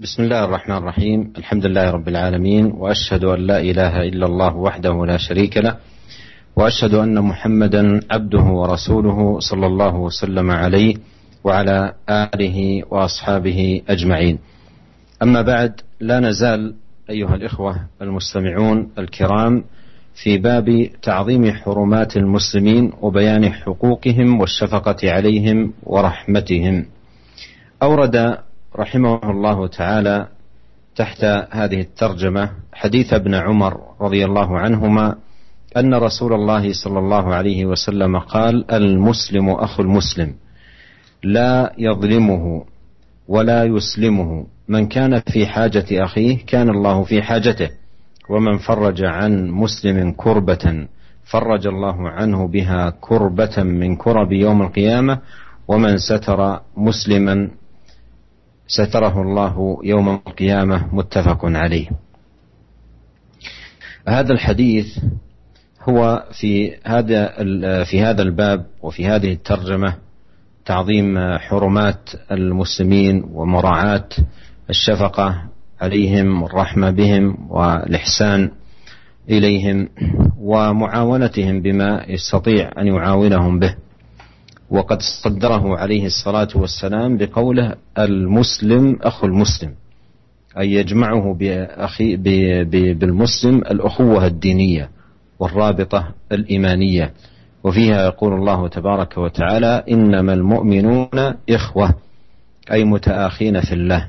بسم الله الرحمن الرحيم. الحمد لله رب العالمين وأشهد أن لا إله إلا الله وحده لا شريك له وأشهد أن محمدا عبده ورسوله صلى الله وسلم عليه وعلى آله وأصحابه أجمعين. أما بعد لا نزال أيها الإخوة المستمعون الكرام في باب تعظيم حرمات المسلمين وبيان حقوقهم والشفقة عليهم ورحمتهم. أورد رحمه الله تعالى تحت هذه الترجمة حديث ابن عمر رضي الله عنهما أن رسول الله صلى الله عليه وسلم قال المسلم أخو المسلم لا يظلمه ولا يسلمه. من كان في حاجة أخيه كان الله في حاجته. ومن فرج عن مسلم كربة فرج الله عنه بها كربة من كرب يوم القيامة. ومن ستر مسلما ستره الله يوم القيامة متفق عليه. هذا الحديث هو في هذا في هذا الباب وفي هذه الترجمة تعظيم حرمات المسلمين ومراعاة الشفقة عليهم والرحمة بهم والإحسان إليهم ومعاونتهم بما يستطيع أن يعاونهم به. وقد صدره عليه الصلاة والسلام بقوله المسلم أخو المسلم أي يجمعه بأخي بالمسلم الأخوة الدينية والرابطة الإيمانية. وفيها يقول الله تبارك وتعالى إنما المؤمنون إخوة أي متآخين في الله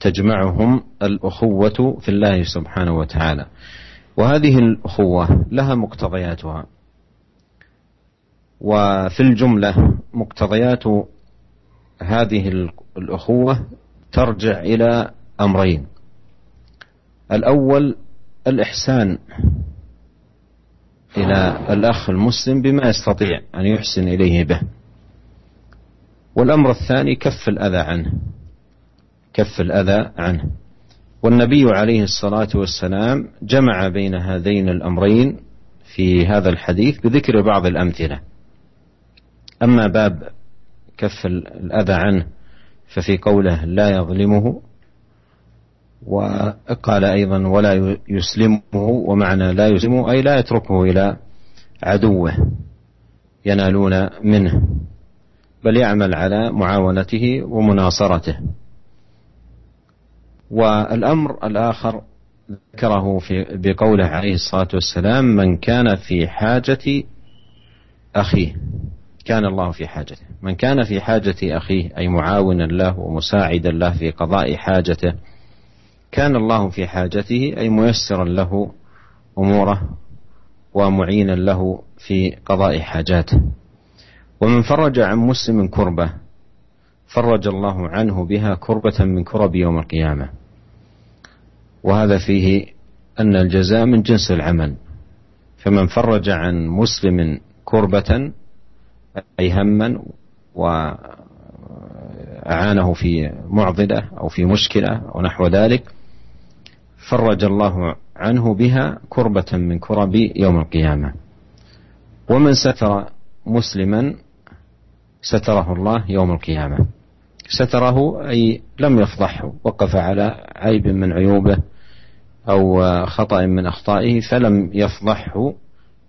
تجمعهم الأخوة في الله سبحانه وتعالى. وهذه الأخوة لها مقتضياتها. وفي الجملة مقتضيات هذه الأخوة ترجع إلى أمرين. الأول الإحسان إلى الأخ المسلم بما يستطيع أن يحسن إليه به. والأمر الثاني كف الأذى عنه كف الأذى عنه. والنبي عليه الصلاة والسلام جمع بين هذين الأمرين في هذا الحديث بذكر بعض الأمثلة. أما باب كف الأذى عنه ففي قوله لا يظلمه وقال أيضا ولا يسلمه ومعنى لا يسلمه أي لا يتركه إلى عدوه ينالون منه بل يعمل على معاونته ومناصرته. والأمر الآخر ذكره في بقوله عليه الصلاة والسلام من كان في حاجة أخيه. كان الله في حاجته. من كان في حاجة أخيه أي معاونا له ومساعدا له في قضاء حاجته كان الله في حاجته أي ميسرا له أموره ومعينا له في قضاء حاجاته. ومن فرج عن مسلم كربة فرج الله عنه بها كربة من كرب يوم القيامة. وهذا فيه أن الجزاء من جنس العمل. فمن فرج عن مسلم كربة أي هما وأعانه في معضلة أو في مشكلة أو نحو ذلك فرج الله عنه بها كربة من كرب يوم القيامة. ومن ستر مسلما ستره الله يوم القيامة. ستره أي لم يفضحه وقف على عيب من عيوبه أو خطأ من أخطائه فلم يفضحه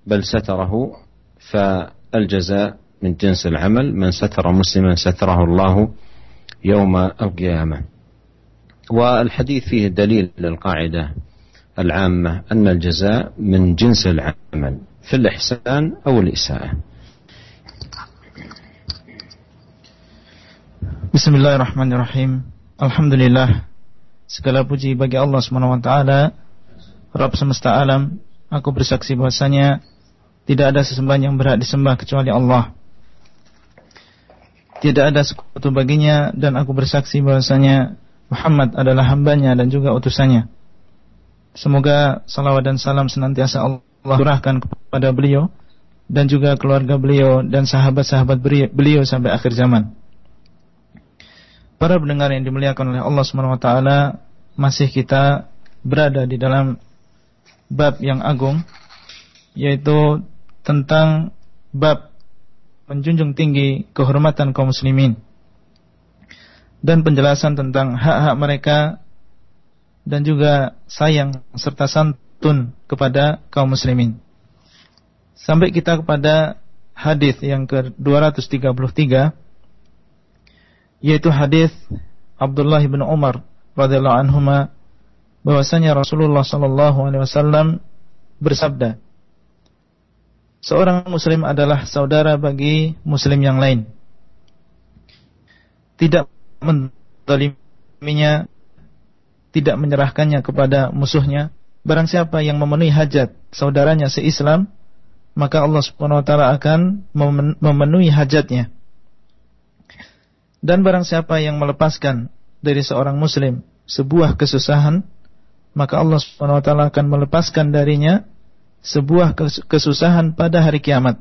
بل ستره فالجزاء من جنس العمل من ستر مسلما ستره الله يوم القيامة والحديث فيه دليل للقاعدة العامة أن الجزاء من جنس العمل في الإحسان أو الإساءة Bismillahirrahmanirrahim. Alhamdulillah. Segala puji bagi Allah Subhanahu wa taala, Rabb semesta alam. Aku bersaksi bahwasanya tidak ada sesembahan yang berhak disembah kecuali Allah tidak ada sekutu baginya dan aku bersaksi bahwasanya Muhammad adalah hambanya dan juga utusannya. Semoga salawat dan salam senantiasa Allah curahkan kepada beliau dan juga keluarga beliau dan sahabat-sahabat beliau sampai akhir zaman. Para pendengar yang dimuliakan oleh Allah Subhanahu wa taala, masih kita berada di dalam bab yang agung yaitu tentang bab menjunjung tinggi kehormatan kaum muslimin. dan penjelasan tentang hak-hak mereka dan juga sayang serta santun kepada kaum muslimin. Sampai kita kepada hadis yang ke-233 yaitu hadis Abdullah bin Umar radhiyallahu anhuma bahwasanya Rasulullah sallallahu alaihi wasallam bersabda Seorang muslim adalah saudara bagi muslim yang lain. Tidak mendoliminya tidak menyerahkannya kepada musuhnya. Barang siapa yang memenuhi hajat saudaranya seislam, maka Allah Subhanahu akan memenuhi hajatnya. Dan barang siapa yang melepaskan dari seorang muslim sebuah kesusahan, maka Allah Subhanahu akan melepaskan darinya sebuah kesusahan pada hari kiamat.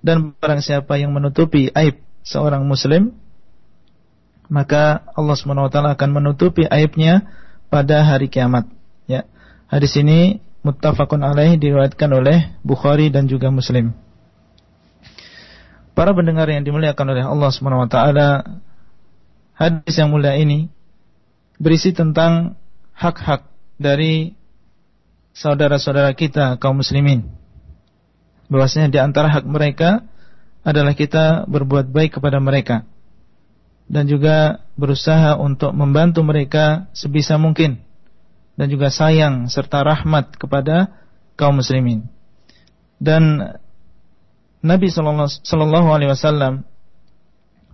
Dan barang siapa yang menutupi aib seorang muslim, maka Allah Subhanahu wa taala akan menutupi aibnya pada hari kiamat. Ya. Hadis ini muttafaqun alaih diriwayatkan oleh Bukhari dan juga Muslim. Para pendengar yang dimuliakan oleh Allah Subhanahu wa taala, hadis yang mulia ini berisi tentang hak-hak dari saudara-saudara kita kaum muslimin. Bahwasanya di antara hak mereka adalah kita berbuat baik kepada mereka dan juga berusaha untuk membantu mereka sebisa mungkin dan juga sayang serta rahmat kepada kaum muslimin. Dan Nabi sallallahu alaihi wasallam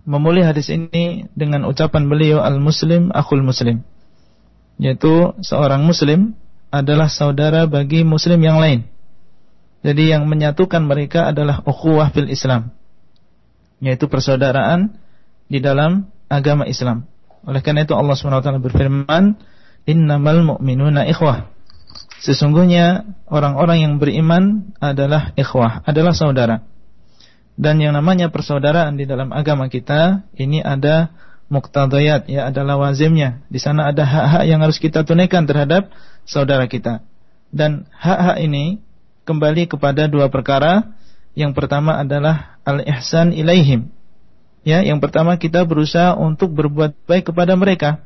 memulai hadis ini dengan ucapan beliau al-muslim akhul muslim yaitu seorang muslim adalah saudara bagi muslim yang lain. Jadi yang menyatukan mereka adalah ukhuwah fil Islam yaitu persaudaraan di dalam agama Islam. Oleh karena itu Allah SWT berfirman, "Innamal mu'minuna ikhwah." Sesungguhnya orang-orang yang beriman adalah ikhwah, adalah saudara. Dan yang namanya persaudaraan di dalam agama kita ini ada muktadayat ya adalah wazimnya. Di sana ada hak-hak yang harus kita tunaikan terhadap saudara kita. Dan hak-hak ini kembali kepada dua perkara. Yang pertama adalah al-ihsan ilaihim, Ya, yang pertama kita berusaha untuk berbuat baik kepada mereka.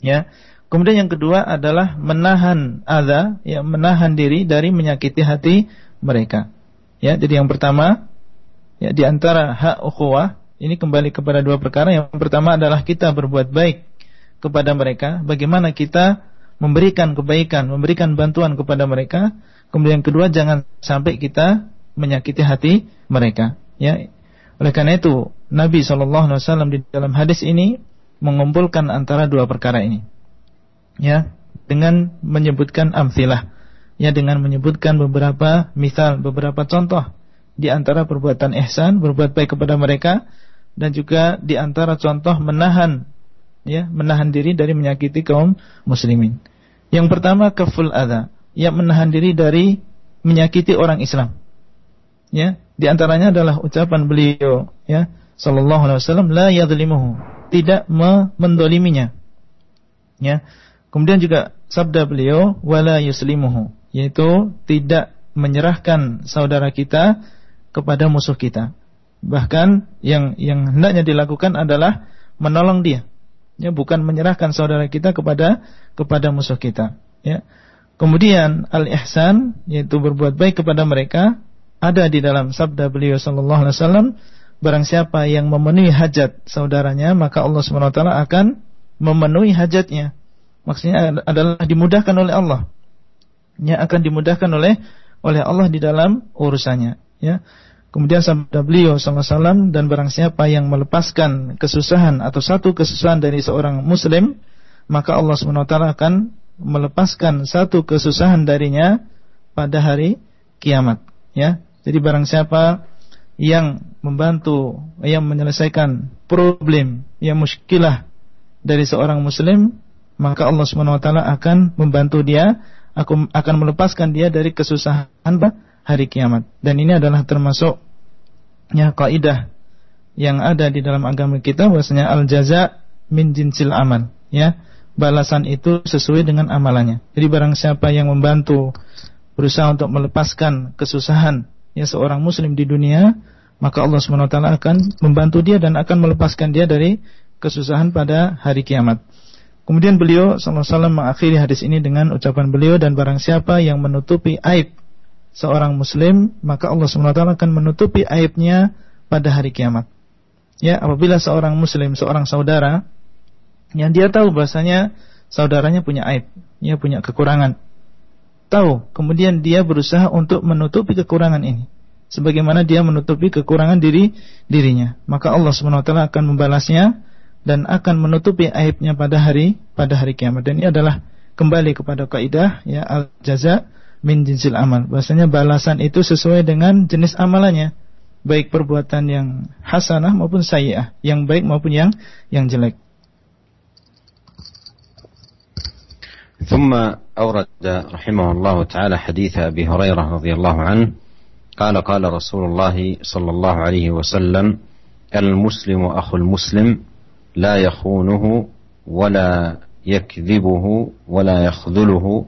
Ya. Kemudian yang kedua adalah menahan ada, ya, menahan diri dari menyakiti hati mereka. Ya, jadi yang pertama ya di antara hak ukhuwah ini kembali kepada dua perkara. Yang pertama adalah kita berbuat baik kepada mereka, bagaimana kita memberikan kebaikan, memberikan bantuan kepada mereka. Kemudian yang kedua jangan sampai kita menyakiti hati mereka. Ya, oleh karena itu, Nabi SAW di dalam hadis ini mengumpulkan antara dua perkara ini. Ya, dengan menyebutkan amthilah. Ya, dengan menyebutkan beberapa misal, beberapa contoh di antara perbuatan ihsan, berbuat baik kepada mereka dan juga di antara contoh menahan ya, menahan diri dari menyakiti kaum muslimin. Yang pertama kaful adha, yang menahan diri dari menyakiti orang Islam. Ya, di antaranya adalah ucapan beliau ya sallallahu alaihi wasallam la yadhlimuhu, tidak mendoliminya. Ya. Kemudian juga sabda beliau wala yuslimuhu, yaitu tidak menyerahkan saudara kita kepada musuh kita. Bahkan yang yang hendaknya dilakukan adalah menolong dia. Ya, bukan menyerahkan saudara kita kepada kepada musuh kita, ya. Kemudian al-ihsan yaitu berbuat baik kepada mereka ada di dalam sabda beliau sallallahu alaihi wasallam barang siapa yang memenuhi hajat saudaranya maka Allah SWT akan memenuhi hajatnya. Maksudnya adalah dimudahkan oleh Allah. Ya akan dimudahkan oleh oleh Allah di dalam urusannya. Ya kemudian sabda beliau wasallam dan barang siapa yang melepaskan kesusahan atau satu kesusahan dari seorang muslim maka Allah SWT akan melepaskan satu kesusahan darinya pada hari kiamat. Ya jadi barang siapa yang membantu yang menyelesaikan problem yang muskilah dari seorang muslim maka Allah taala akan membantu dia akan melepaskan dia dari kesusahan hari kiamat. Dan ini adalah termasuk ya kaidah yang ada di dalam agama kita bahwasanya al jaza min jinsil amal ya. Balasan itu sesuai dengan amalannya. Jadi barang siapa yang membantu berusaha untuk melepaskan kesusahan ya seorang muslim di dunia, maka Allah SWT akan membantu dia dan akan melepaskan dia dari kesusahan pada hari kiamat. Kemudian beliau wasallam mengakhiri hadis ini dengan ucapan beliau dan barang siapa yang menutupi aib seorang muslim, maka Allah SWT akan menutupi aibnya pada hari kiamat. Ya, apabila seorang muslim, seorang saudara yang dia tahu bahasanya saudaranya punya aib, ya punya kekurangan. Tahu, kemudian dia berusaha untuk menutupi kekurangan ini. Sebagaimana dia menutupi kekurangan diri dirinya, maka Allah SWT akan membalasnya dan akan menutupi aibnya pada hari pada hari kiamat. Dan ini adalah kembali kepada kaidah ya al jaza min jinsil amal. Bahasanya balasan itu sesuai dengan jenis amalannya, baik perbuatan yang hasanah maupun sayyi'ah, yang baik maupun yang yang jelek. ثم أورد رحمه الله تعالى حديث أبي هريرة رضي الله عنه قال قال رسول الله صلى الله عليه وسلم المسلم أخو المسلم لا يخونه ولا يكذبه ولا يخذله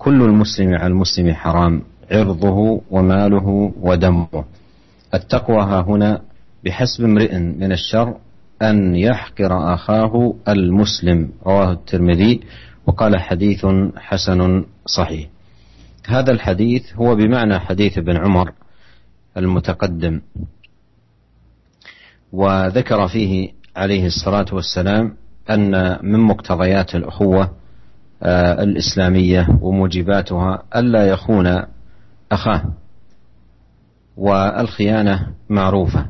كل المسلم على المسلم حرام عرضه وماله ودمه. التقوى ها هنا بحسب امرئ من الشر أن يحقر أخاه المسلم. رواه الترمذي وقال حديث حسن صحيح. هذا الحديث هو بمعنى حديث ابن عمر المتقدم. وذكر فيه عليه الصلاة والسلام أن من مقتضيات الأخوة الإسلامية وموجباتها ألا يخون أخاه والخيانة معروفة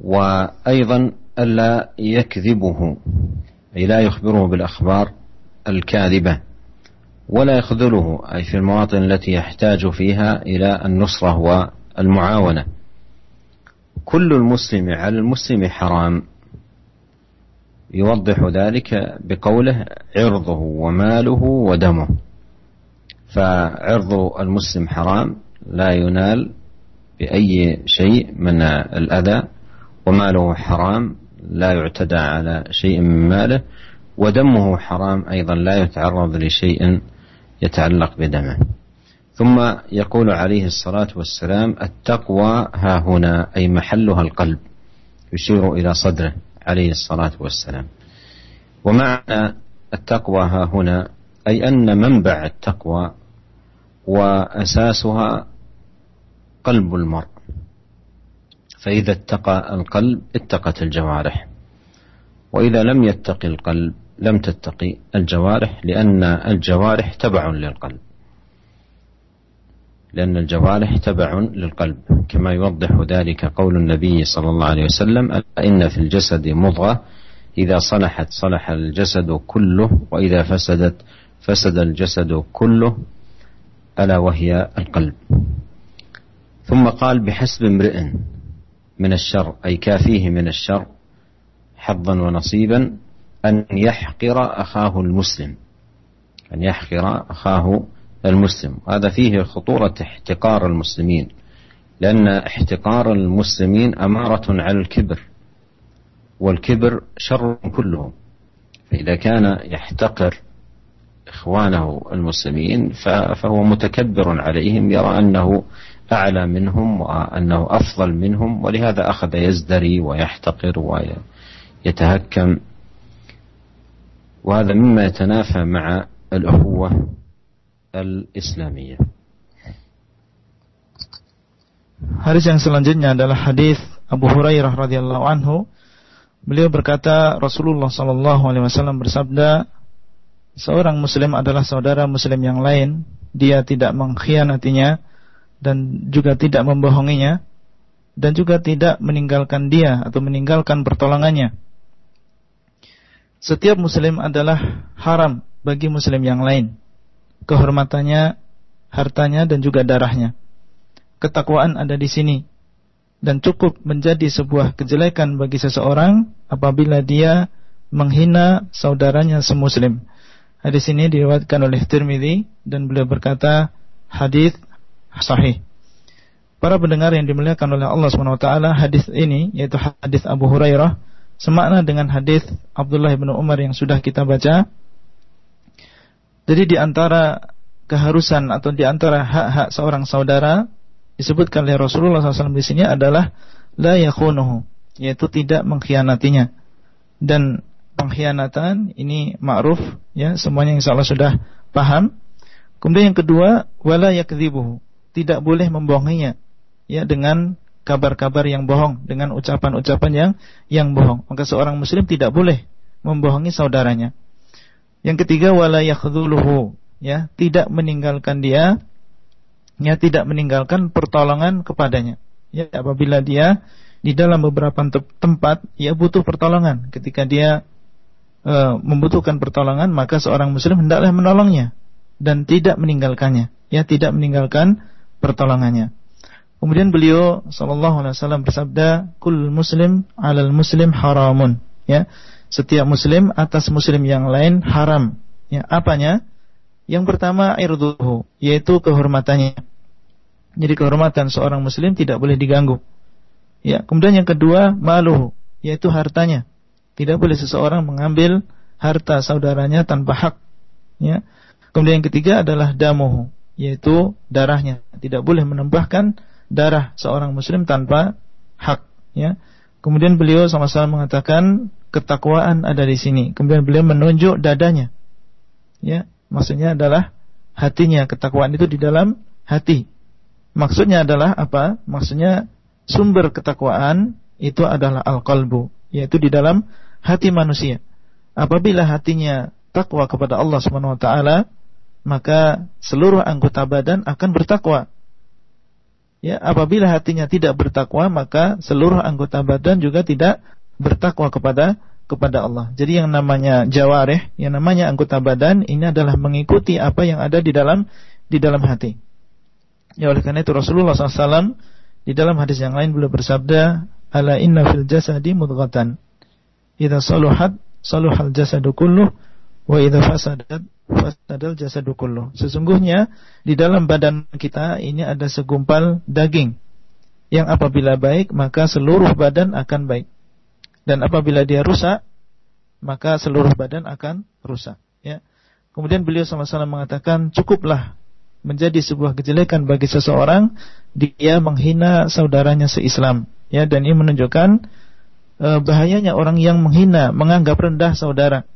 وأيضا ألا يكذبه أي لا يخبره بالأخبار الكاذبة ولا يخذله أي في المواطن التي يحتاج فيها إلى النصرة والمعاونة. كل المسلم على المسلم حرام يوضح ذلك بقوله عرضه وماله ودمه. فعرض المسلم حرام لا ينال بأي شيء من الأذى وماله حرام لا يعتدى على شيء من ماله ودمه حرام أيضا لا يتعرض لشيء يتعلق بدمه. ثم يقول عليه الصلاة والسلام التقوى ها هنا أي محلها القلب يشير إلى صدره. عليه الصلاة والسلام. ومعنى التقوى ها هنا أي أن منبع التقوى وأساسها قلب المرء. فإذا اتقى القلب اتقت الجوارح. وإذا لم يتقي القلب لم تتقي الجوارح لأن الجوارح تبع للقلب. لأن الجوارح تبع للقلب كما يوضح ذلك قول النبي صلى الله عليه وسلم إن في الجسد مضغة إذا صلحت صلح الجسد كله وإذا فسدت فسد الجسد كله ألا وهي القلب. ثم قال بحسب امرئ من الشر أي كافيه من الشر حظا ونصيبا أن يحقر أخاه المسلم. أن يحقر أخاه المسلم. هذا فيه خطورة احتقار المسلمين لأن احتقار المسلمين أمارة على الكبر والكبر شر كله فإذا كان يحتقر إخوانه المسلمين فهو متكبر عليهم يرى أنه أعلى منهم وأنه أفضل منهم ولهذا أخذ يزدري ويحتقر ويتهكم. وهذا مما يتنافى مع الأخوة الإسلامية Hadis yang selanjutnya adalah hadis Abu Hurairah radhiyallahu anhu. Beliau berkata Rasulullah sallallahu alaihi wasallam bersabda, seorang muslim adalah saudara muslim yang lain, dia tidak mengkhianatinya dan juga tidak membohonginya dan juga tidak meninggalkan dia atau meninggalkan pertolongannya. Setiap muslim adalah haram bagi muslim yang lain kehormatannya, hartanya dan juga darahnya. Ketakwaan ada di sini dan cukup menjadi sebuah kejelekan bagi seseorang apabila dia menghina saudaranya semuslim. Hadis ini diriwayatkan oleh Tirmidzi dan beliau berkata hadis sahih. Para pendengar yang dimuliakan oleh Allah SWT, hadis ini yaitu hadis Abu Hurairah semakna dengan hadis Abdullah bin Umar yang sudah kita baca jadi di antara keharusan atau di antara hak-hak seorang saudara disebutkan oleh Rasulullah SAW di sini adalah la yakhunuhu, yaitu tidak mengkhianatinya. dan pengkhianatan ini ma'ruf ya semuanya insya Allah sudah paham. Kemudian yang kedua wala yakdzibuhu, tidak boleh membohonginya ya dengan kabar-kabar yang bohong, dengan ucapan-ucapan yang yang bohong. Maka seorang muslim tidak boleh membohongi saudaranya. Yang ketiga wala ya, tidak meninggalkan dia. Ya tidak meninggalkan pertolongan kepadanya. Ya apabila dia di dalam beberapa tempat ia butuh pertolongan. Ketika dia e, membutuhkan pertolongan maka seorang muslim hendaklah menolongnya dan tidak meninggalkannya. Ya tidak meninggalkan pertolongannya. Kemudian beliau sallallahu alaihi wasallam bersabda kul muslim alal muslim haramun. Ya setiap muslim atas muslim yang lain haram ya apanya yang pertama irduhu yaitu kehormatannya jadi kehormatan seorang muslim tidak boleh diganggu Ya, kemudian yang kedua maluhu, yaitu hartanya. Tidak boleh seseorang mengambil harta saudaranya tanpa hak. Ya. Kemudian yang ketiga adalah damuhu, yaitu darahnya. Tidak boleh menambahkan darah seorang muslim tanpa hak, ya. Kemudian beliau sama-sama mengatakan ketakwaan ada di sini. Kemudian beliau menunjuk dadanya. Ya, maksudnya adalah hatinya. Ketakwaan itu di dalam hati. Maksudnya adalah apa? Maksudnya sumber ketakwaan itu adalah al-qalbu, yaitu di dalam hati manusia. Apabila hatinya takwa kepada Allah Subhanahu wa taala, maka seluruh anggota badan akan bertakwa. Ya, apabila hatinya tidak bertakwa, maka seluruh anggota badan juga tidak bertakwa kepada kepada Allah. Jadi yang namanya jawareh, yang namanya anggota badan ini adalah mengikuti apa yang ada di dalam di dalam hati. Ya oleh karena itu Rasulullah SAW di dalam hadis yang lain beliau bersabda, "Ala inna fil jasadi mudghatan. Idza saluhat saluhal jasadu kulluh wa idza fasadat fasadal jasadu kulluh." Sesungguhnya di dalam badan kita ini ada segumpal daging yang apabila baik maka seluruh badan akan baik. Dan apabila dia rusak maka seluruh badan akan rusak, ya. Kemudian beliau sama-sama mengatakan, "Cukuplah menjadi sebuah kejelekan bagi seseorang dia menghina saudaranya seislam. Ya dan ini menunjukkan e, bahayanya orang yang menghina menganggap rendah saudara.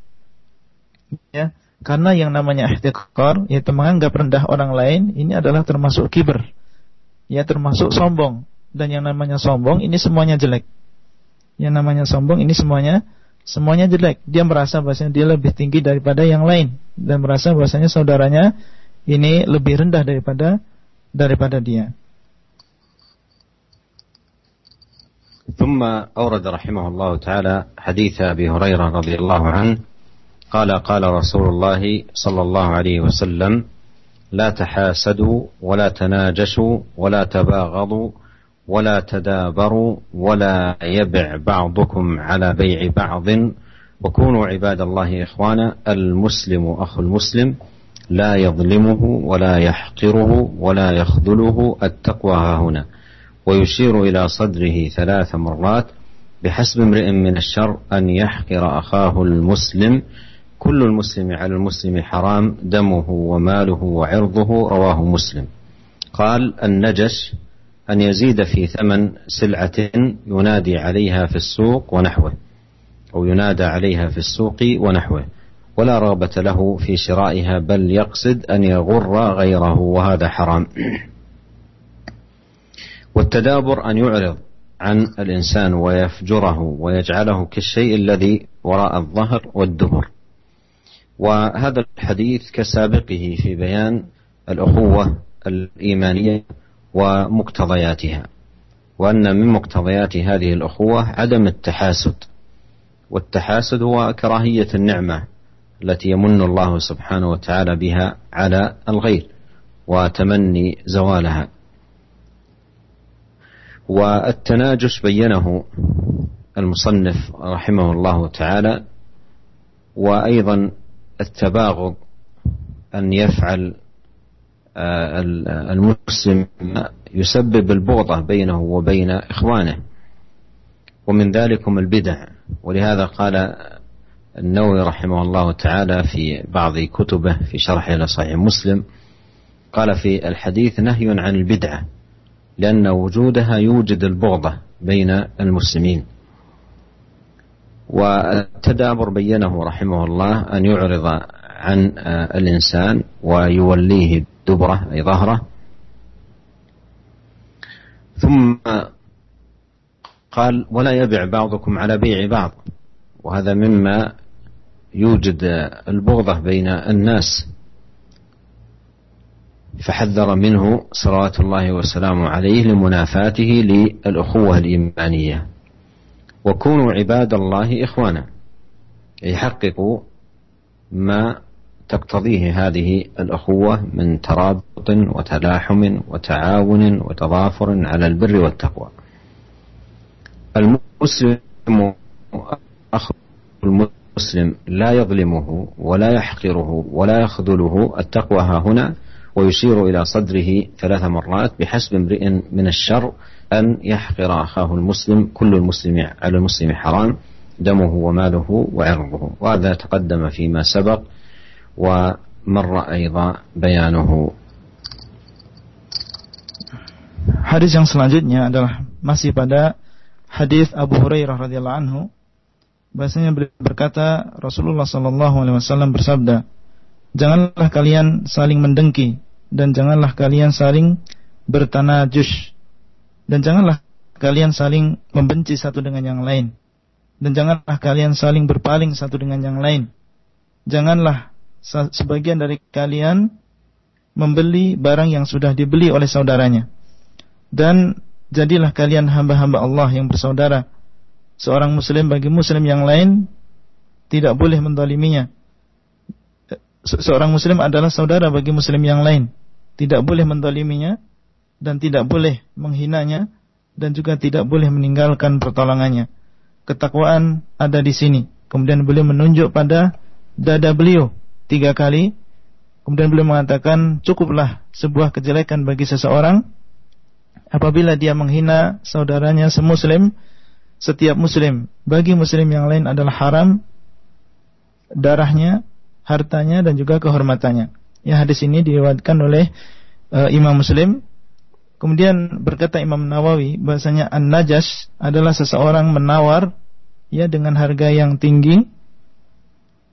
Ya karena yang namanya ihtiqar yaitu menganggap rendah orang lain ini adalah termasuk kiber. Ya termasuk sombong. Dan yang namanya sombong ini semuanya jelek yang namanya sombong ini semuanya semuanya jelek dia merasa bahasanya dia lebih tinggi daripada yang lain dan merasa bahasanya saudaranya ini lebih rendah daripada daripada dia. ثم أورد رحمه الله تعالى حديث أبي هريرة رضي الله عنه قال قال رسول الله صلى الله عليه وسلم لا تحاسدوا ولا تناجشوا ولا تباغضوا ولا تدابروا ولا يبع بعضكم على بيع بعض. وكونوا عباد الله إخوانا المسلم أخو المسلم لا يظلمه ولا يحقره ولا يخذله التقوى ها هنا. ويشير إلى صدره ثلاث مرات بحسب امرئ من الشر أن يحقر أخاه المسلم. كل المسلم على المسلم حرام دمه وماله وعرضه رواه مسلم. قال النجش أن يزيد في ثمن سلعة ينادي عليها في السوق ونحوه أو ينادى عليها في السوق ونحوه ولا رغبة له في شرائها بل يقصد أن يغر غيره وهذا حرام. والتدابر أن يعرض عن الإنسان ويفجره ويجعله كالشيء الذي وراء الظهر والدبر وهذا الحديث كسابقه في بيان الأخوة الإيمانية ومقتضياتها وأن من مقتضيات هذه الأخوة عدم التحاسد. والتحاسد هو كراهية النعمة التي يمن الله سبحانه وتعالى بها على الغير وتمني زوالها. والتناجش بينه المصنف رحمه الله تعالى وأيضا التباغض أن يفعل المسلم يسبب البغضة بينه وبين إخوانه ومن ذلكم البدع. ولهذا قال النووي رحمه الله تعالى في بعض كتبه في شرحه لصحيح مسلم قال في الحديث نهي عن البدعة لأن وجودها يوجد البغضة بين المسلمين. والتدابر بينه رحمه الله أن يعرض عن الإنسان ويوليه دبرة أي ظهره ثم قال ولا يبع بعضكم على بيع بعض. وهذا مما يوجد البغضة بين الناس. فحذر منه صلوات الله وسلامه عليه لمنافاته للأخوة الإيمانية. وكونوا عباد الله إخوانا. يحققوا ما تقتضيه هذه الأخوة من ترابط وتلاحم وتعاون وتضافر على البر والتقوى. المسلم أخو المسلم لا يظلمه ولا يحقره ولا يخذله التقوى ها هنا ويشير إلى صدره ثلاث مرات بحسب امرئ من الشر أن يحقر أخاه المسلم كل المسلم على المسلم حرام دمه وماله وعرضه. وهذا تقدم فيما سبق ومر أيضا بيانه Hadis yang selanjutnya adalah masih pada hadis Abu Hurairah radhiyallahu anhu bahasanya berkata Rasulullah sallallahu alaihi wasallam bersabda Janganlah kalian saling mendengki dan janganlah kalian saling bertanajus dan janganlah kalian saling membenci satu dengan yang lain dan janganlah kalian saling berpaling satu dengan yang lain janganlah sebagian dari kalian membeli barang yang sudah dibeli oleh saudaranya. Dan jadilah kalian hamba-hamba Allah yang bersaudara. Seorang muslim bagi muslim yang lain tidak boleh mendoliminya. Seorang muslim adalah saudara bagi muslim yang lain. Tidak boleh mendoliminya dan tidak boleh menghinanya dan juga tidak boleh meninggalkan pertolongannya. Ketakwaan ada di sini. Kemudian beliau menunjuk pada dada beliau tiga kali. Kemudian beliau mengatakan cukuplah sebuah kejelekan bagi seseorang apabila dia menghina saudaranya semuslim setiap muslim bagi muslim yang lain adalah haram darahnya, hartanya dan juga kehormatannya. Ya hadis ini diriwayatkan oleh uh, Imam Muslim Kemudian berkata Imam Nawawi bahasanya An-Najas adalah seseorang menawar ya dengan harga yang tinggi.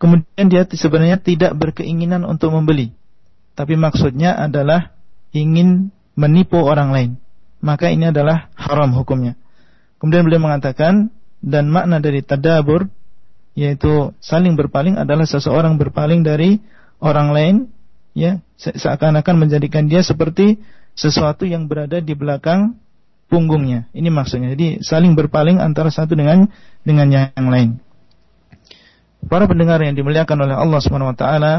Kemudian dia sebenarnya tidak berkeinginan untuk membeli. Tapi maksudnya adalah ingin menipu orang lain. Maka ini adalah haram hukumnya. Kemudian beliau mengatakan dan makna dari tadabur yaitu saling berpaling adalah seseorang berpaling dari orang lain ya seakan-akan menjadikan dia seperti sesuatu yang berada di belakang punggungnya. Ini maksudnya. Jadi saling berpaling antara satu dengan dengan yang lain. Para pendengar yang dimuliakan oleh Allah Subhanahu wa taala,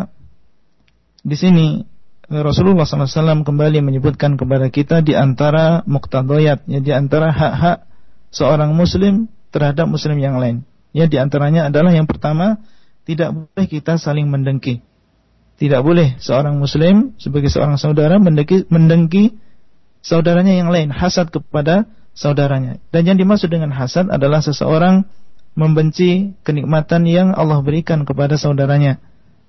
di sini Rasulullah SAW kembali menyebutkan kepada kita di antara muktadoyat, ya, di antara hak-hak seorang muslim terhadap muslim yang lain. Ya, di antaranya adalah yang pertama, tidak boleh kita saling mendengki. Tidak boleh seorang muslim sebagai seorang saudara mendengki, mendengki saudaranya yang lain, hasad kepada saudaranya. Dan yang dimaksud dengan hasad adalah seseorang membenci kenikmatan yang Allah berikan kepada saudaranya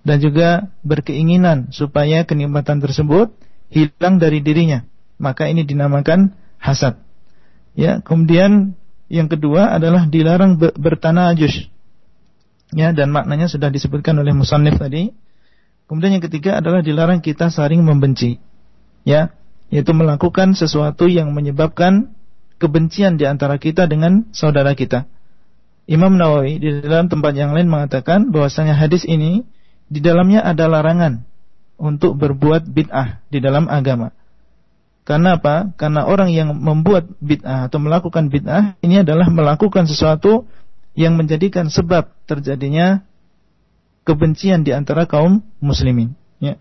dan juga berkeinginan supaya kenikmatan tersebut hilang dari dirinya. Maka ini dinamakan hasad. Ya, kemudian yang kedua adalah dilarang bertanajus. Ya, dan maknanya sudah disebutkan oleh musannif tadi Kemudian yang ketiga adalah dilarang kita saling membenci. Ya, yaitu melakukan sesuatu yang menyebabkan kebencian di antara kita dengan saudara kita. Imam Nawawi di dalam tempat yang lain mengatakan bahwasanya hadis ini di dalamnya ada larangan untuk berbuat bid'ah di dalam agama. Karena apa? Karena orang yang membuat bid'ah atau melakukan bid'ah ini adalah melakukan sesuatu yang menjadikan sebab terjadinya kebencian di antara kaum muslimin. Ya.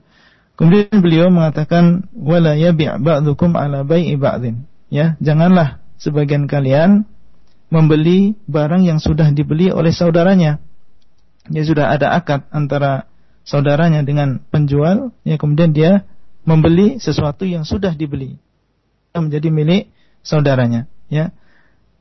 Kemudian beliau mengatakan wala yabi' ba'dukum ala bai'i ba'din. Ya, janganlah sebagian kalian membeli barang yang sudah dibeli oleh saudaranya. Ya sudah ada akad antara saudaranya dengan penjual, ya kemudian dia membeli sesuatu yang sudah dibeli menjadi milik saudaranya, ya.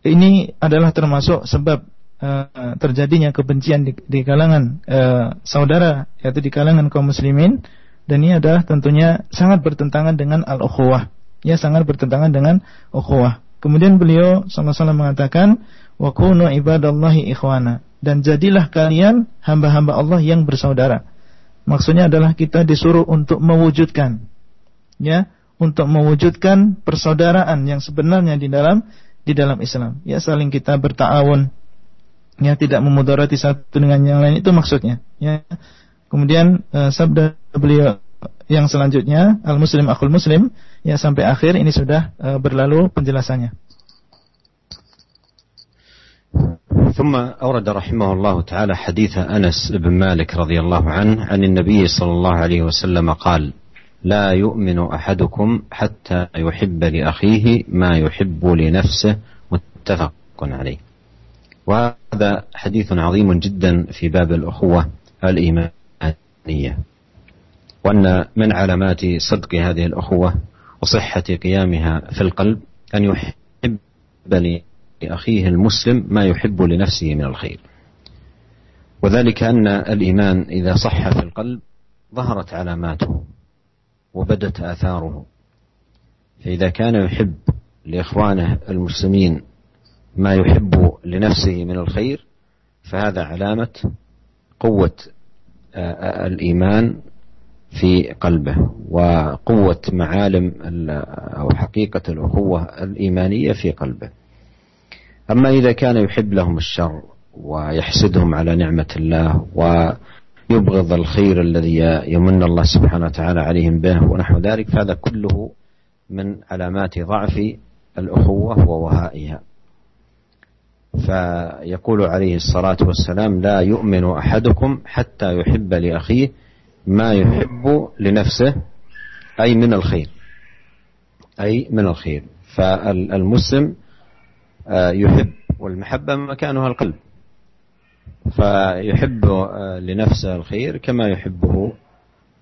Ini adalah termasuk sebab uh, terjadinya kebencian di, di kalangan uh, saudara yaitu di kalangan kaum muslimin dan ini adalah tentunya sangat bertentangan dengan al-ukhuwah ya sangat bertentangan dengan ukhuwah Kemudian beliau SAW mengatakan, "Wa kunu ibadallahi ikhwana." Dan jadilah kalian hamba-hamba Allah yang bersaudara. Maksudnya adalah kita disuruh untuk mewujudkan ya, untuk mewujudkan persaudaraan yang sebenarnya di dalam di dalam Islam. Ya, saling kita bertawun. Ya, tidak memudarati satu dengan yang lain itu maksudnya, ya. Kemudian uh, sabda beliau yang selanjutnya al muslim akul muslim ya sampai akhir ini sudah uh, berlalu penjelasannya. ثم أورد رحمه الله تعالى حديث أنس بن مالك رضي الله عنه عن النبي صلى الله عليه وسلم قال لا يؤمن أحدكم حتى يحب لأخيه ما يحب لنفسه متفق عليه وهذا حديث عظيم جدا في باب الأخوة الإيمانية وأن من علامات صدق هذه الأخوة وصحة قيامها في القلب أن يحب لأخيه المسلم ما يحب لنفسه من الخير. وذلك أن الإيمان إذا صح في القلب ظهرت علاماته وبدت آثاره. فإذا كان يحب لإخوانه المسلمين ما يحب لنفسه من الخير فهذا علامة قوة الإيمان في قلبه. وقوة معالم أو حقيقة الأخوة الإيمانية في قلبه. أما إذا كان يحب لهم الشر ويحسدهم على نعمة الله ويبغض الخير الذي يمن الله سبحانه وتعالى عليهم به ونحو ذلك فهذا كله من علامات ضعف الأخوة ووهائها. فيقول عليه الصلاة والسلام لا يؤمن أحدكم حتى يحب لأخيه ما يحب لنفسه أي من الخير. أي من الخير. فالمسلم يحب والمحبة مكانها القلب. فيحب لنفسه الخير كما يحبه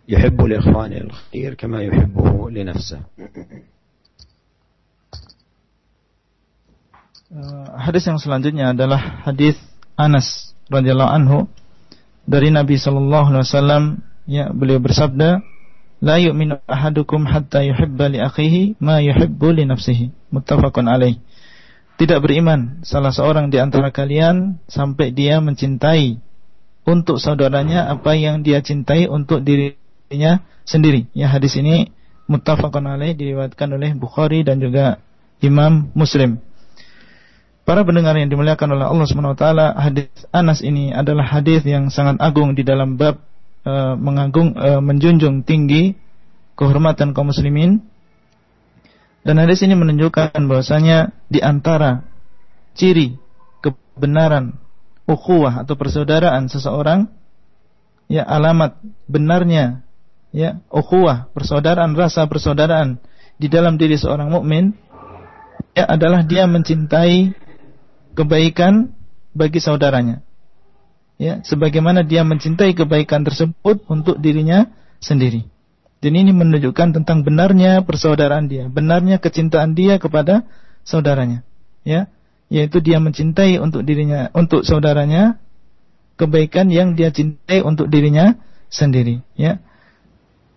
يحب لإخوانه الخير كما يحبه لنفسه. hadis yang selanjutnya adalah hadis Anas radhiyallahu anhu dari Nabi sallallahu alaihi wasallam ya beliau bersabda la yu'minu ahadukum hatta yuhibba li akhihi ma yuhibbu li nafsihi muttafaqun alaih tidak beriman salah seorang di antara kalian sampai dia mencintai untuk saudaranya apa yang dia cintai untuk dirinya sendiri. Ya hadis ini muttafaqun alaih diriwayatkan oleh Bukhari dan juga Imam Muslim. Para pendengar yang dimuliakan oleh Allah Subhanahu wa taala, hadis Anas ini adalah hadis yang sangat agung di dalam bab uh, mengagung uh, menjunjung tinggi kehormatan kaum muslimin. Dan hadis ini menunjukkan bahwasanya di antara ciri kebenaran ukhuwah atau persaudaraan seseorang ya alamat benarnya ya ukhuwah persaudaraan rasa persaudaraan di dalam diri seorang mukmin ya adalah dia mencintai kebaikan bagi saudaranya ya sebagaimana dia mencintai kebaikan tersebut untuk dirinya sendiri dan ini menunjukkan tentang benarnya persaudaraan dia, benarnya kecintaan dia kepada saudaranya. Ya, yaitu dia mencintai untuk dirinya, untuk saudaranya kebaikan yang dia cintai untuk dirinya sendiri, ya.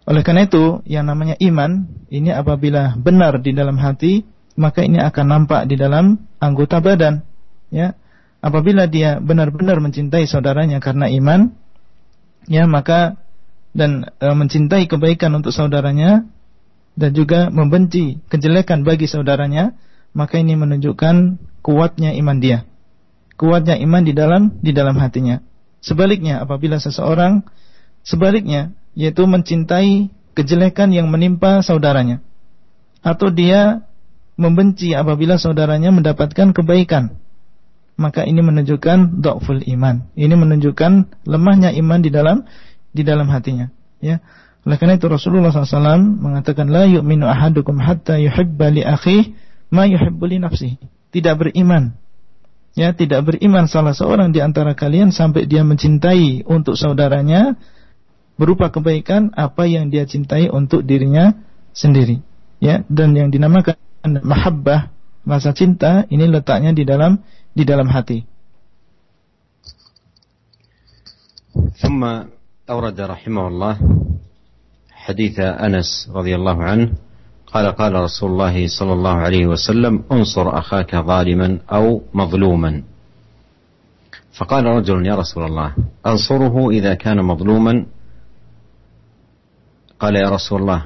Oleh karena itu, yang namanya iman ini apabila benar di dalam hati, maka ini akan nampak di dalam anggota badan, ya. Apabila dia benar-benar mencintai saudaranya karena iman, ya maka dan e, mencintai kebaikan untuk saudaranya dan juga membenci kejelekan bagi saudaranya, maka ini menunjukkan kuatnya iman dia. Kuatnya iman di dalam di dalam hatinya. Sebaliknya apabila seseorang sebaliknya yaitu mencintai kejelekan yang menimpa saudaranya atau dia membenci apabila saudaranya mendapatkan kebaikan maka ini menunjukkan dhaful iman. Ini menunjukkan lemahnya iman di dalam di dalam hatinya. Ya. Oleh karena itu Rasulullah SAW mengatakan la yu'minu ahadukum hatta yuhibba li akhihi ma yuhibbu li nafsihi. Tidak beriman. Ya, tidak beriman salah seorang di antara kalian sampai dia mencintai untuk saudaranya berupa kebaikan apa yang dia cintai untuk dirinya sendiri. Ya, dan yang dinamakan mahabbah, rasa cinta ini letaknya di dalam di dalam hati. ثم أورد رحمه الله حديث أنس رضي الله عنه قال قال رسول الله صلى الله عليه وسلم انصر أخاك ظالما أو مظلوما فقال رجل يا رسول الله أنصره إذا كان مظلوما قال يا رسول الله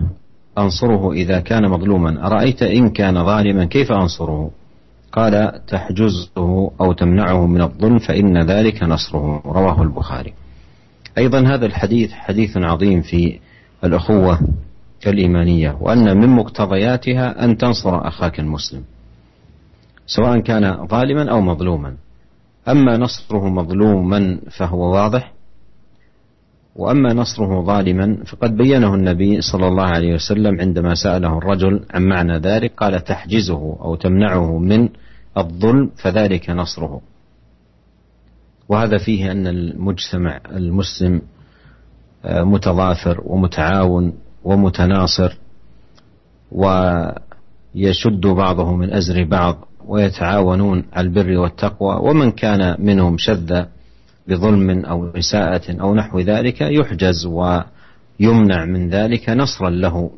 أنصره إذا كان مظلوما أرأيت إن كان ظالما كيف أنصره قال تحجزه أو تمنعه من الظلم فإن ذلك نصره. رواه البخاري. أيضا هذا الحديث حديث عظيم في الأخوة الإيمانية وأن من مقتضياتها أن تنصر أخاك المسلم سواء كان ظالما أو مظلوما. أما نصره مظلوما فهو واضح وأما نصره ظالما فقد بينه النبي صلى الله عليه وسلم عندما سأله الرجل عن معنى ذلك قال تحجزه أو تمنعه من الظلم فذلك نصره. وهذا فيه أن المجتمع المسلم آه، متضافر ومتعاون ومتناصر ويشد بعضه من أزر بعض ويتعاونون على البر والتقوى ومن كان منهم شذ بظلم أو إساءة أو نحو ذلك يحجز ويمنع من ذلك نصرا له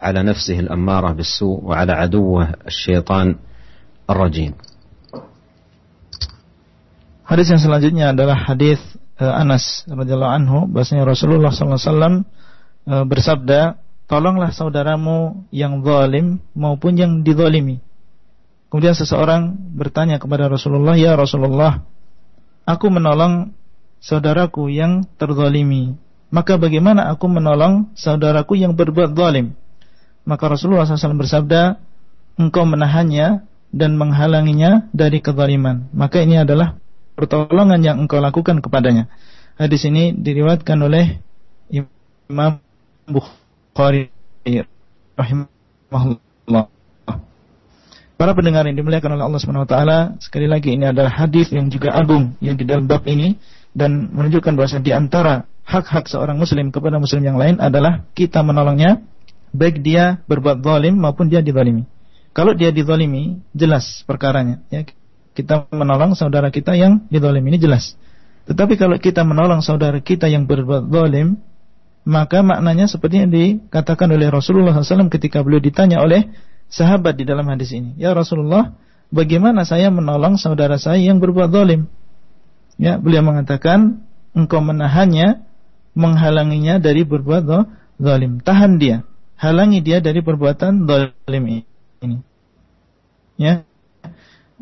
على نفسه الأمارة بالسوء وعلى عدوه الشيطان. rajim. Hadis yang selanjutnya adalah hadis uh, Anas radhiyallahu anhu bahasanya Rasulullah SAW eh, bersabda, "Tolonglah saudaramu yang zalim maupun yang didolimi. Kemudian seseorang bertanya kepada Rasulullah, "Ya Rasulullah, aku menolong saudaraku yang terzalimi. Maka bagaimana aku menolong saudaraku yang berbuat zalim?" Maka Rasulullah SAW bersabda, engkau menahannya dan menghalanginya dari kezaliman." Maka ini adalah pertolongan yang engkau lakukan kepadanya. Hadis ini diriwayatkan oleh Imam Bukhari rahimahullah. Para pendengar yang dimuliakan oleh Allah Subhanahu wa taala, sekali lagi ini adalah hadis yang juga agung yang di dalam bab ini dan menunjukkan bahwa di antara hak-hak seorang muslim kepada muslim yang lain adalah kita menolongnya baik dia berbuat zalim maupun dia dizalimi. Kalau dia dizalimi, jelas perkaranya ya kita menolong saudara kita yang didolim ini jelas. Tetapi kalau kita menolong saudara kita yang berbuat dolim, maka maknanya seperti yang dikatakan oleh Rasulullah SAW ketika beliau ditanya oleh sahabat di dalam hadis ini. Ya Rasulullah, bagaimana saya menolong saudara saya yang berbuat dolim? Ya, beliau mengatakan, engkau menahannya, menghalanginya dari berbuat dolim. Tahan dia, halangi dia dari perbuatan dolim ini. Ya,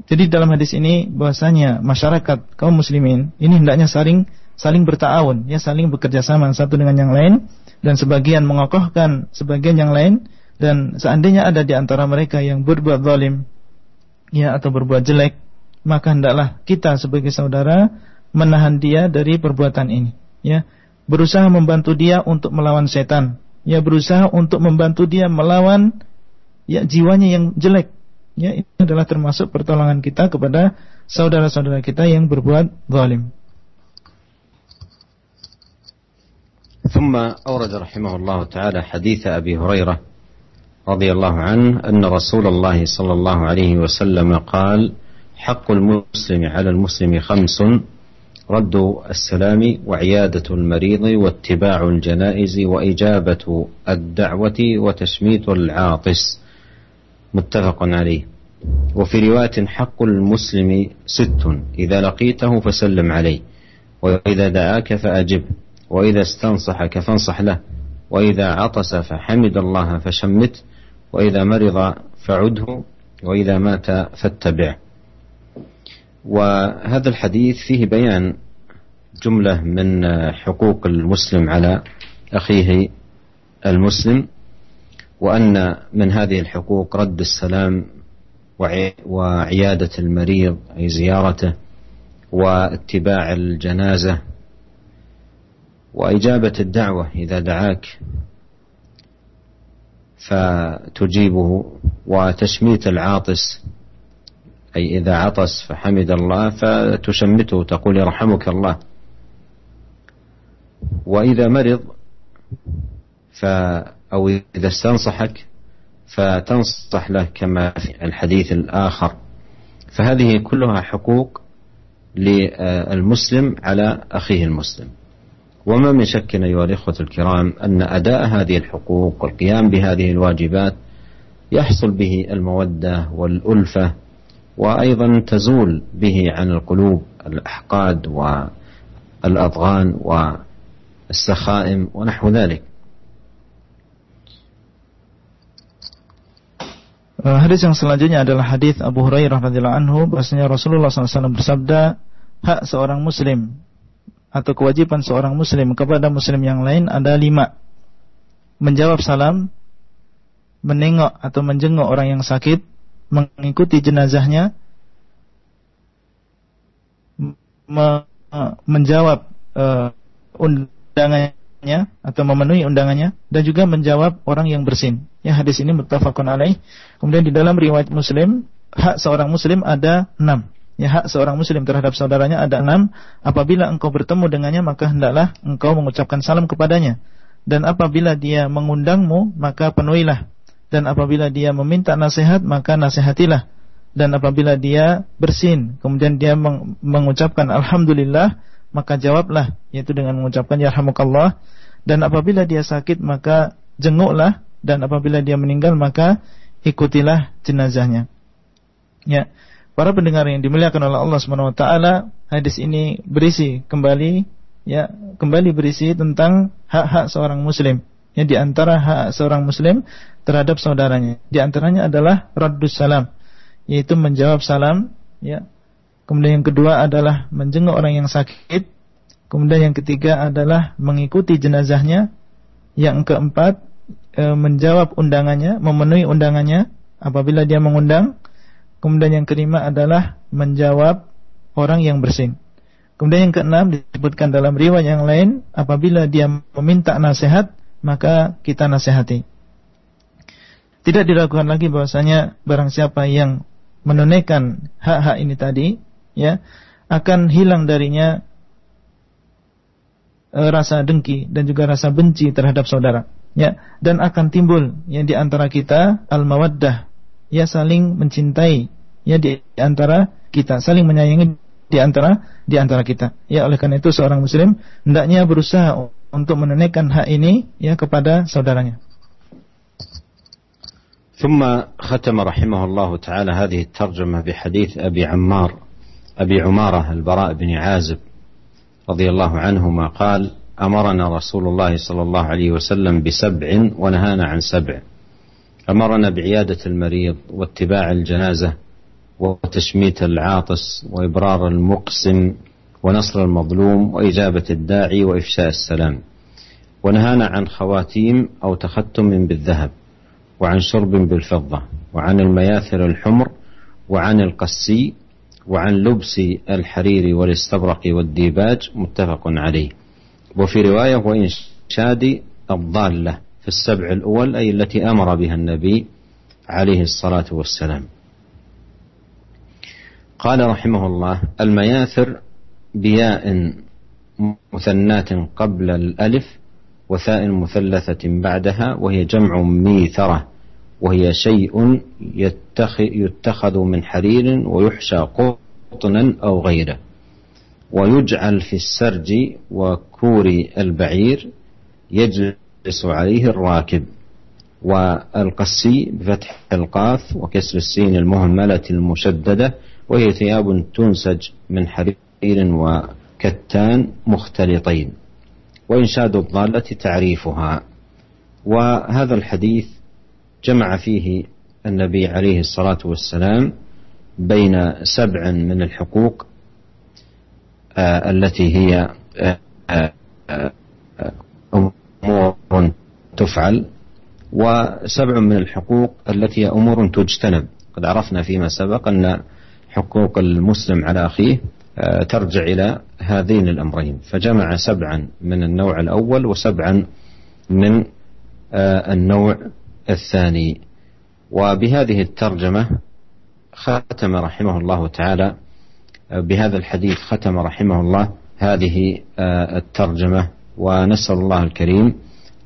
jadi dalam hadis ini bahwasanya masyarakat kaum muslimin ini hendaknya saling saling bertaawun, ya saling bekerja sama satu dengan yang lain dan sebagian mengokohkan sebagian yang lain dan seandainya ada di antara mereka yang berbuat zalim ya atau berbuat jelek, maka hendaklah kita sebagai saudara menahan dia dari perbuatan ini, ya. Berusaha membantu dia untuk melawan setan, ya berusaha untuk membantu dia melawan ya jiwanya yang jelek Ya, ini adalah termasuk pertolongan kita kepada saudara-saudara kita yang berbuat zalim. ثم أورد رحمه الله تعالى حديث أبي هريرة رضي الله عنه أن رسول الله صلى الله عليه وسلم قال حق المسلم على المسلم خمس رد السلام وعيادة المريض واتباع الجنائز وإجابة الدعوة وتشميت العاطس متفق عليه. وفي رواية حق المسلم ست إذا لقيته فسلم عليه وإذا دعاك فأجب وإذا استنصحك فانصح له وإذا عطس فحمد الله فشمت وإذا مرض فعده وإذا مات فاتبعه وهذا الحديث فيه بيان جملة من حقوق المسلم على أخيه المسلم. وأن من هذه الحقوق رد السلام وعيادة المريض أي زيارته واتباع الجنازة وإجابة الدعوة إذا دعاك فتجيبه وتشميت العاطس أي إذا عطس فحمد الله فتشمته تقول يرحمك الله. وإذا مرض ف أو إذا استنصحك فتنصح له كما في الحديث الآخر. فهذه كلها حقوق للمسلم على أخيه المسلم. وما من شك أيها الإخوة الكرام أن أداء هذه الحقوق والقيام بهذه الواجبات يحصل به المودة والألفة وأيضا تزول به عن القلوب الأحقاد والأضغان والسخائم ونحو ذلك. Uh, hadis yang selanjutnya adalah hadis Abu Hurairah radhiyallahu anhu bahwasanya Rasulullah SAW bersabda hak seorang muslim atau kewajiban seorang muslim kepada muslim yang lain ada lima. Menjawab salam menengok atau menjenguk orang yang sakit mengikuti jenazahnya me menjawab uh, atau memenuhi undangannya dan juga menjawab orang yang bersin Ya hadis ini muttafaqun alaih. Kemudian di dalam riwayat Muslim, hak seorang muslim ada enam. Ya hak seorang muslim terhadap saudaranya ada enam. Apabila engkau bertemu dengannya maka hendaklah engkau mengucapkan salam kepadanya. Dan apabila dia mengundangmu maka penuhilah. Dan apabila dia meminta nasihat maka nasihatilah. Dan apabila dia bersin kemudian dia mengucapkan alhamdulillah maka jawablah yaitu dengan mengucapkan yarhamukallah. Dan apabila dia sakit maka jenguklah dan apabila dia meninggal maka ikutilah jenazahnya. Ya. Para pendengar yang dimuliakan oleh Allah Subhanahu wa taala, hadis ini berisi kembali ya, kembali berisi tentang hak-hak seorang muslim. Ya di antara hak seorang muslim terhadap saudaranya. Di antaranya adalah raddus salam, yaitu menjawab salam, ya. Kemudian yang kedua adalah menjenguk orang yang sakit. Kemudian yang ketiga adalah mengikuti jenazahnya. Yang keempat e, menjawab undangannya, memenuhi undangannya apabila dia mengundang. Kemudian yang kelima adalah menjawab orang yang bersin. Kemudian yang keenam disebutkan dalam riwayat yang lain, apabila dia meminta nasihat, maka kita nasihati. Tidak diragukan lagi bahwasanya barang siapa yang menunaikan hak-hak ini tadi, ya, akan hilang darinya e, rasa dengki dan juga rasa benci terhadap saudara ya dan akan timbul yang di antara kita al mawaddah ya saling mencintai ya di antara kita saling menyayangi di antara di antara kita ya oleh karena itu seorang muslim hendaknya berusaha untuk menunaikan hak ini ya kepada saudaranya ثم ختم رحمه الله تعالى هذه الترجمة بحديث أبي عمار أبي عمارة البراء بن عازب رضي الله عنهما قال أمرنا رسول الله صلى الله عليه وسلم بسبع ونهانا عن سبع. أمرنا بعيادة المريض واتباع الجنازة وتشميت العاطس وإبرار المقسم ونصر المظلوم وإجابة الداعي وإفشاء السلام. ونهانا عن خواتيم أو تختم بالذهب وعن شرب بالفضة وعن المياثر الحمر وعن القسي وعن لبس الحرير والاستبرق والديباج متفق عليه. وفي رواية وإنشاد الضالة في السبع الأول أي التي أمر بها النبي عليه الصلاة والسلام. قال رحمه الله المياثر بياء مثنات قبل الألف وثاء مثلثة بعدها وهي جمع ميثرة. وهي شيء يتخذ من حرير ويحشى قطنا أو غيره. ويجعل في السرج وكور البعير يجلس عليه الراكب. والقسي بفتح القاف وكسر السين المهملة المشددة وهي ثياب تنسج من حرير وكتان مختلطين. وإنشاد الضالة تعريفها. وهذا الحديث جمع فيه النبي عليه الصلاة والسلام بين سبع من الحقوق آه، التي هي آه، آه، أمور تفعل وسبع من الحقوق التي هي أمور تجتنب. قد عرفنا فيما سبق أن حقوق المسلم على أخيه ترجع إلى هذين الأمرين. فجمع سبعا من النوع الأول وسبعا من النوع الثاني. وبهذه الترجمة ختم رحمه الله تعالى. بهذا الحديث ختم رحمه الله هذه آه، الترجمة. ونسأل الله الكريم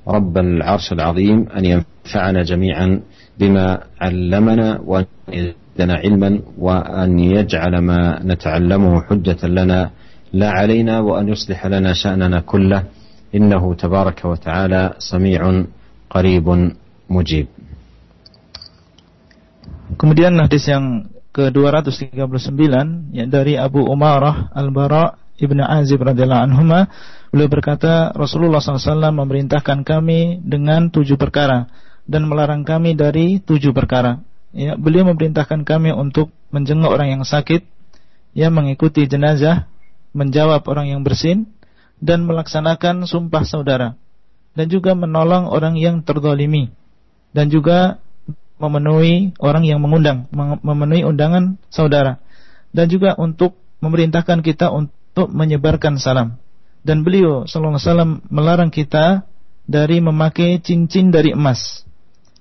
رب العرش العظيم أن ينفعنا جميعا بما علمنا وأن يزدنا علما وأن يجعل ما نتعلمه حجة لنا لا علينا وأن يصلح لنا شأننا كله. إنه تبارك وتعالى سميع قريب mujib. Kemudian hadis yang ke-239 ya dari Abu Umarah Al-Bara Ibnu Azib radhiyallahu anhuma beliau berkata Rasulullah SAW memerintahkan kami dengan tujuh perkara dan melarang kami dari tujuh perkara. Ya, beliau memerintahkan kami untuk menjenguk orang yang sakit, ya mengikuti jenazah, menjawab orang yang bersin dan melaksanakan sumpah saudara dan juga menolong orang yang terdolimi dan juga memenuhi orang yang mengundang, memenuhi undangan saudara dan juga untuk memerintahkan kita untuk menyebarkan salam. Dan beliau sallallahu alaihi wasallam melarang kita dari memakai cincin dari emas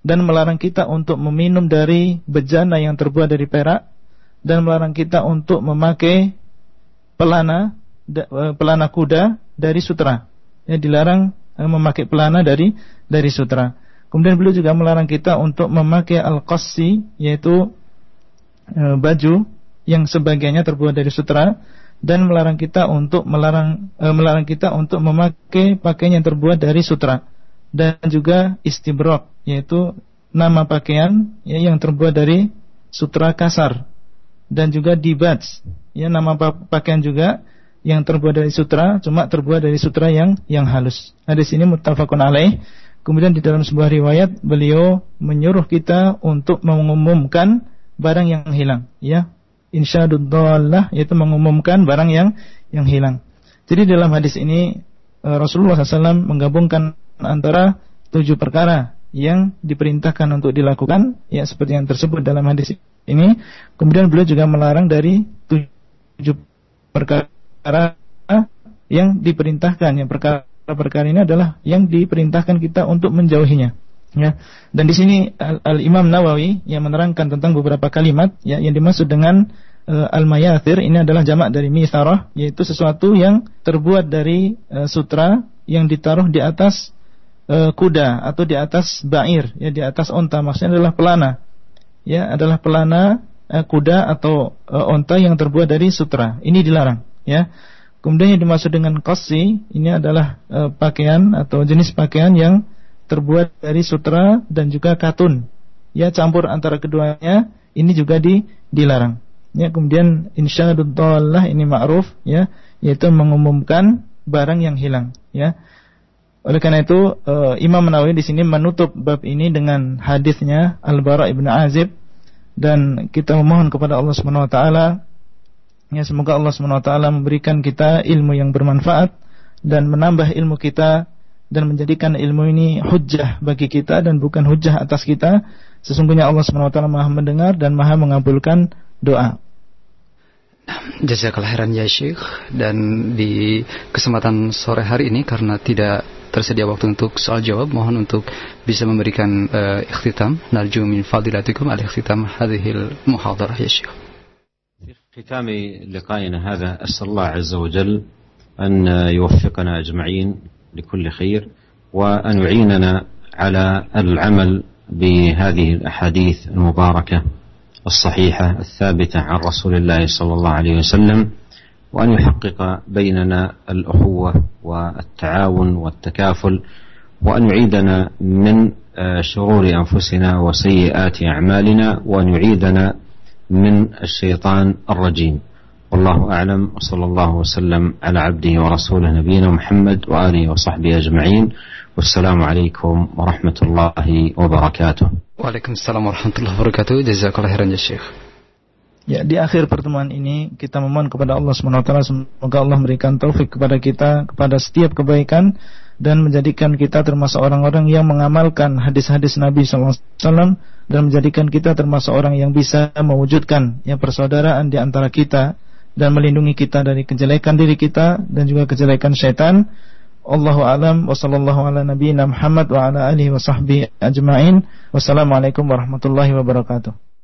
dan melarang kita untuk meminum dari bejana yang terbuat dari perak dan melarang kita untuk memakai pelana e, pelana kuda dari sutra. Ya dilarang e, memakai pelana dari dari sutra. Kemudian beliau juga melarang kita untuk memakai al-qassi yaitu e, baju yang sebagiannya terbuat dari sutra dan melarang kita untuk melarang e, melarang kita untuk memakai pakaian yang terbuat dari sutra dan juga istibrok yaitu nama pakaian ya, yang terbuat dari sutra kasar dan juga dibats ya nama pakaian juga yang terbuat dari sutra cuma terbuat dari sutra yang yang halus. Hadis ini muttafaqun alaih. Kemudian di dalam sebuah riwayat beliau menyuruh kita untuk mengumumkan barang yang hilang, ya. Insyadullah yaitu mengumumkan barang yang yang hilang. Jadi dalam hadis ini eh, Rasulullah SAW menggabungkan antara tujuh perkara yang diperintahkan untuk dilakukan, ya seperti yang tersebut dalam hadis ini. Kemudian beliau juga melarang dari tujuh perkara yang diperintahkan. Yang perkara-perkara ini adalah yang diperintahkan kita untuk menjauhinya. Ya. Dan di sini Al, Imam Nawawi yang menerangkan tentang beberapa kalimat ya yang dimaksud dengan uh, al mayathir ini adalah jamak dari mitharah yaitu sesuatu yang terbuat dari uh, sutra yang ditaruh di atas uh, kuda atau di atas bair ya di atas onta maksudnya adalah pelana ya adalah pelana eh, kuda atau eh, onta yang terbuat dari sutra. Ini dilarang, ya. Kemudian yang dimaksud dengan kosi ini adalah eh, pakaian atau jenis pakaian yang terbuat dari sutra dan juga katun. Ya, campur antara keduanya ini juga di, dilarang. Ya, kemudian insyaallah ini ma'ruf ya, yaitu mengumumkan barang yang hilang, ya. Oleh karena itu uh, Imam Nawawi di sini menutup bab ini dengan hadisnya Al-Bara ibn Azib dan kita memohon kepada Allah Subhanahu wa taala ya semoga Allah taala memberikan kita ilmu yang bermanfaat dan menambah ilmu kita dan menjadikan ilmu ini hujjah bagi kita dan bukan hujjah atas kita. Sesungguhnya Allah taala Maha mendengar dan Maha mengabulkan doa. Jazakallah khairan ya Syekh dan di kesempatan sore hari ini karena tidak tersedia waktu untuk soal jawab mohon untuk bisa memberikan uh, ikhtitam narju min fadilatikum al ikhtitam hadhihi muhadarah ya Syekh ختام لقائنا هذا أسأل الله عز وجل أن يوفقنا أجمعين لكل خير وأن يعيننا على العمل بهذه الأحاديث المباركة الصحيحة الثابتة عن رسول الله صلى الله عليه وسلم وأن يحقق بيننا الأخوة والتعاون والتكافل وأن يعيدنا من آه، شرور أنفسنا وسيئات أعمالنا وأن يعيدنا من الشيطان الرجيم والله أعلم وصلى الله وسلم على عبده ورسوله نبينا محمد وآله وصحبه أجمعين والسلام عليكم ورحمة الله وبركاته وعليكم السلام ورحمة الله وبركاته جزاك الله خيرا يا شيخ Ya, di akhir pertemuan ini kita memohon kepada Allah SWT semoga Allah memberikan taufik kepada kita kepada setiap kebaikan dan menjadikan kita termasuk orang-orang yang mengamalkan hadis-hadis Nabi SAW dan menjadikan kita termasuk orang yang bisa mewujudkan yang persaudaraan di antara kita dan melindungi kita dari kejelekan diri kita dan juga kejelekan syaitan. Allahu alam wa sallallahu ala nabiyyina Muhammad wa ala alihi wa sahbihi ajma'in. Wassalamualaikum warahmatullahi wabarakatuh.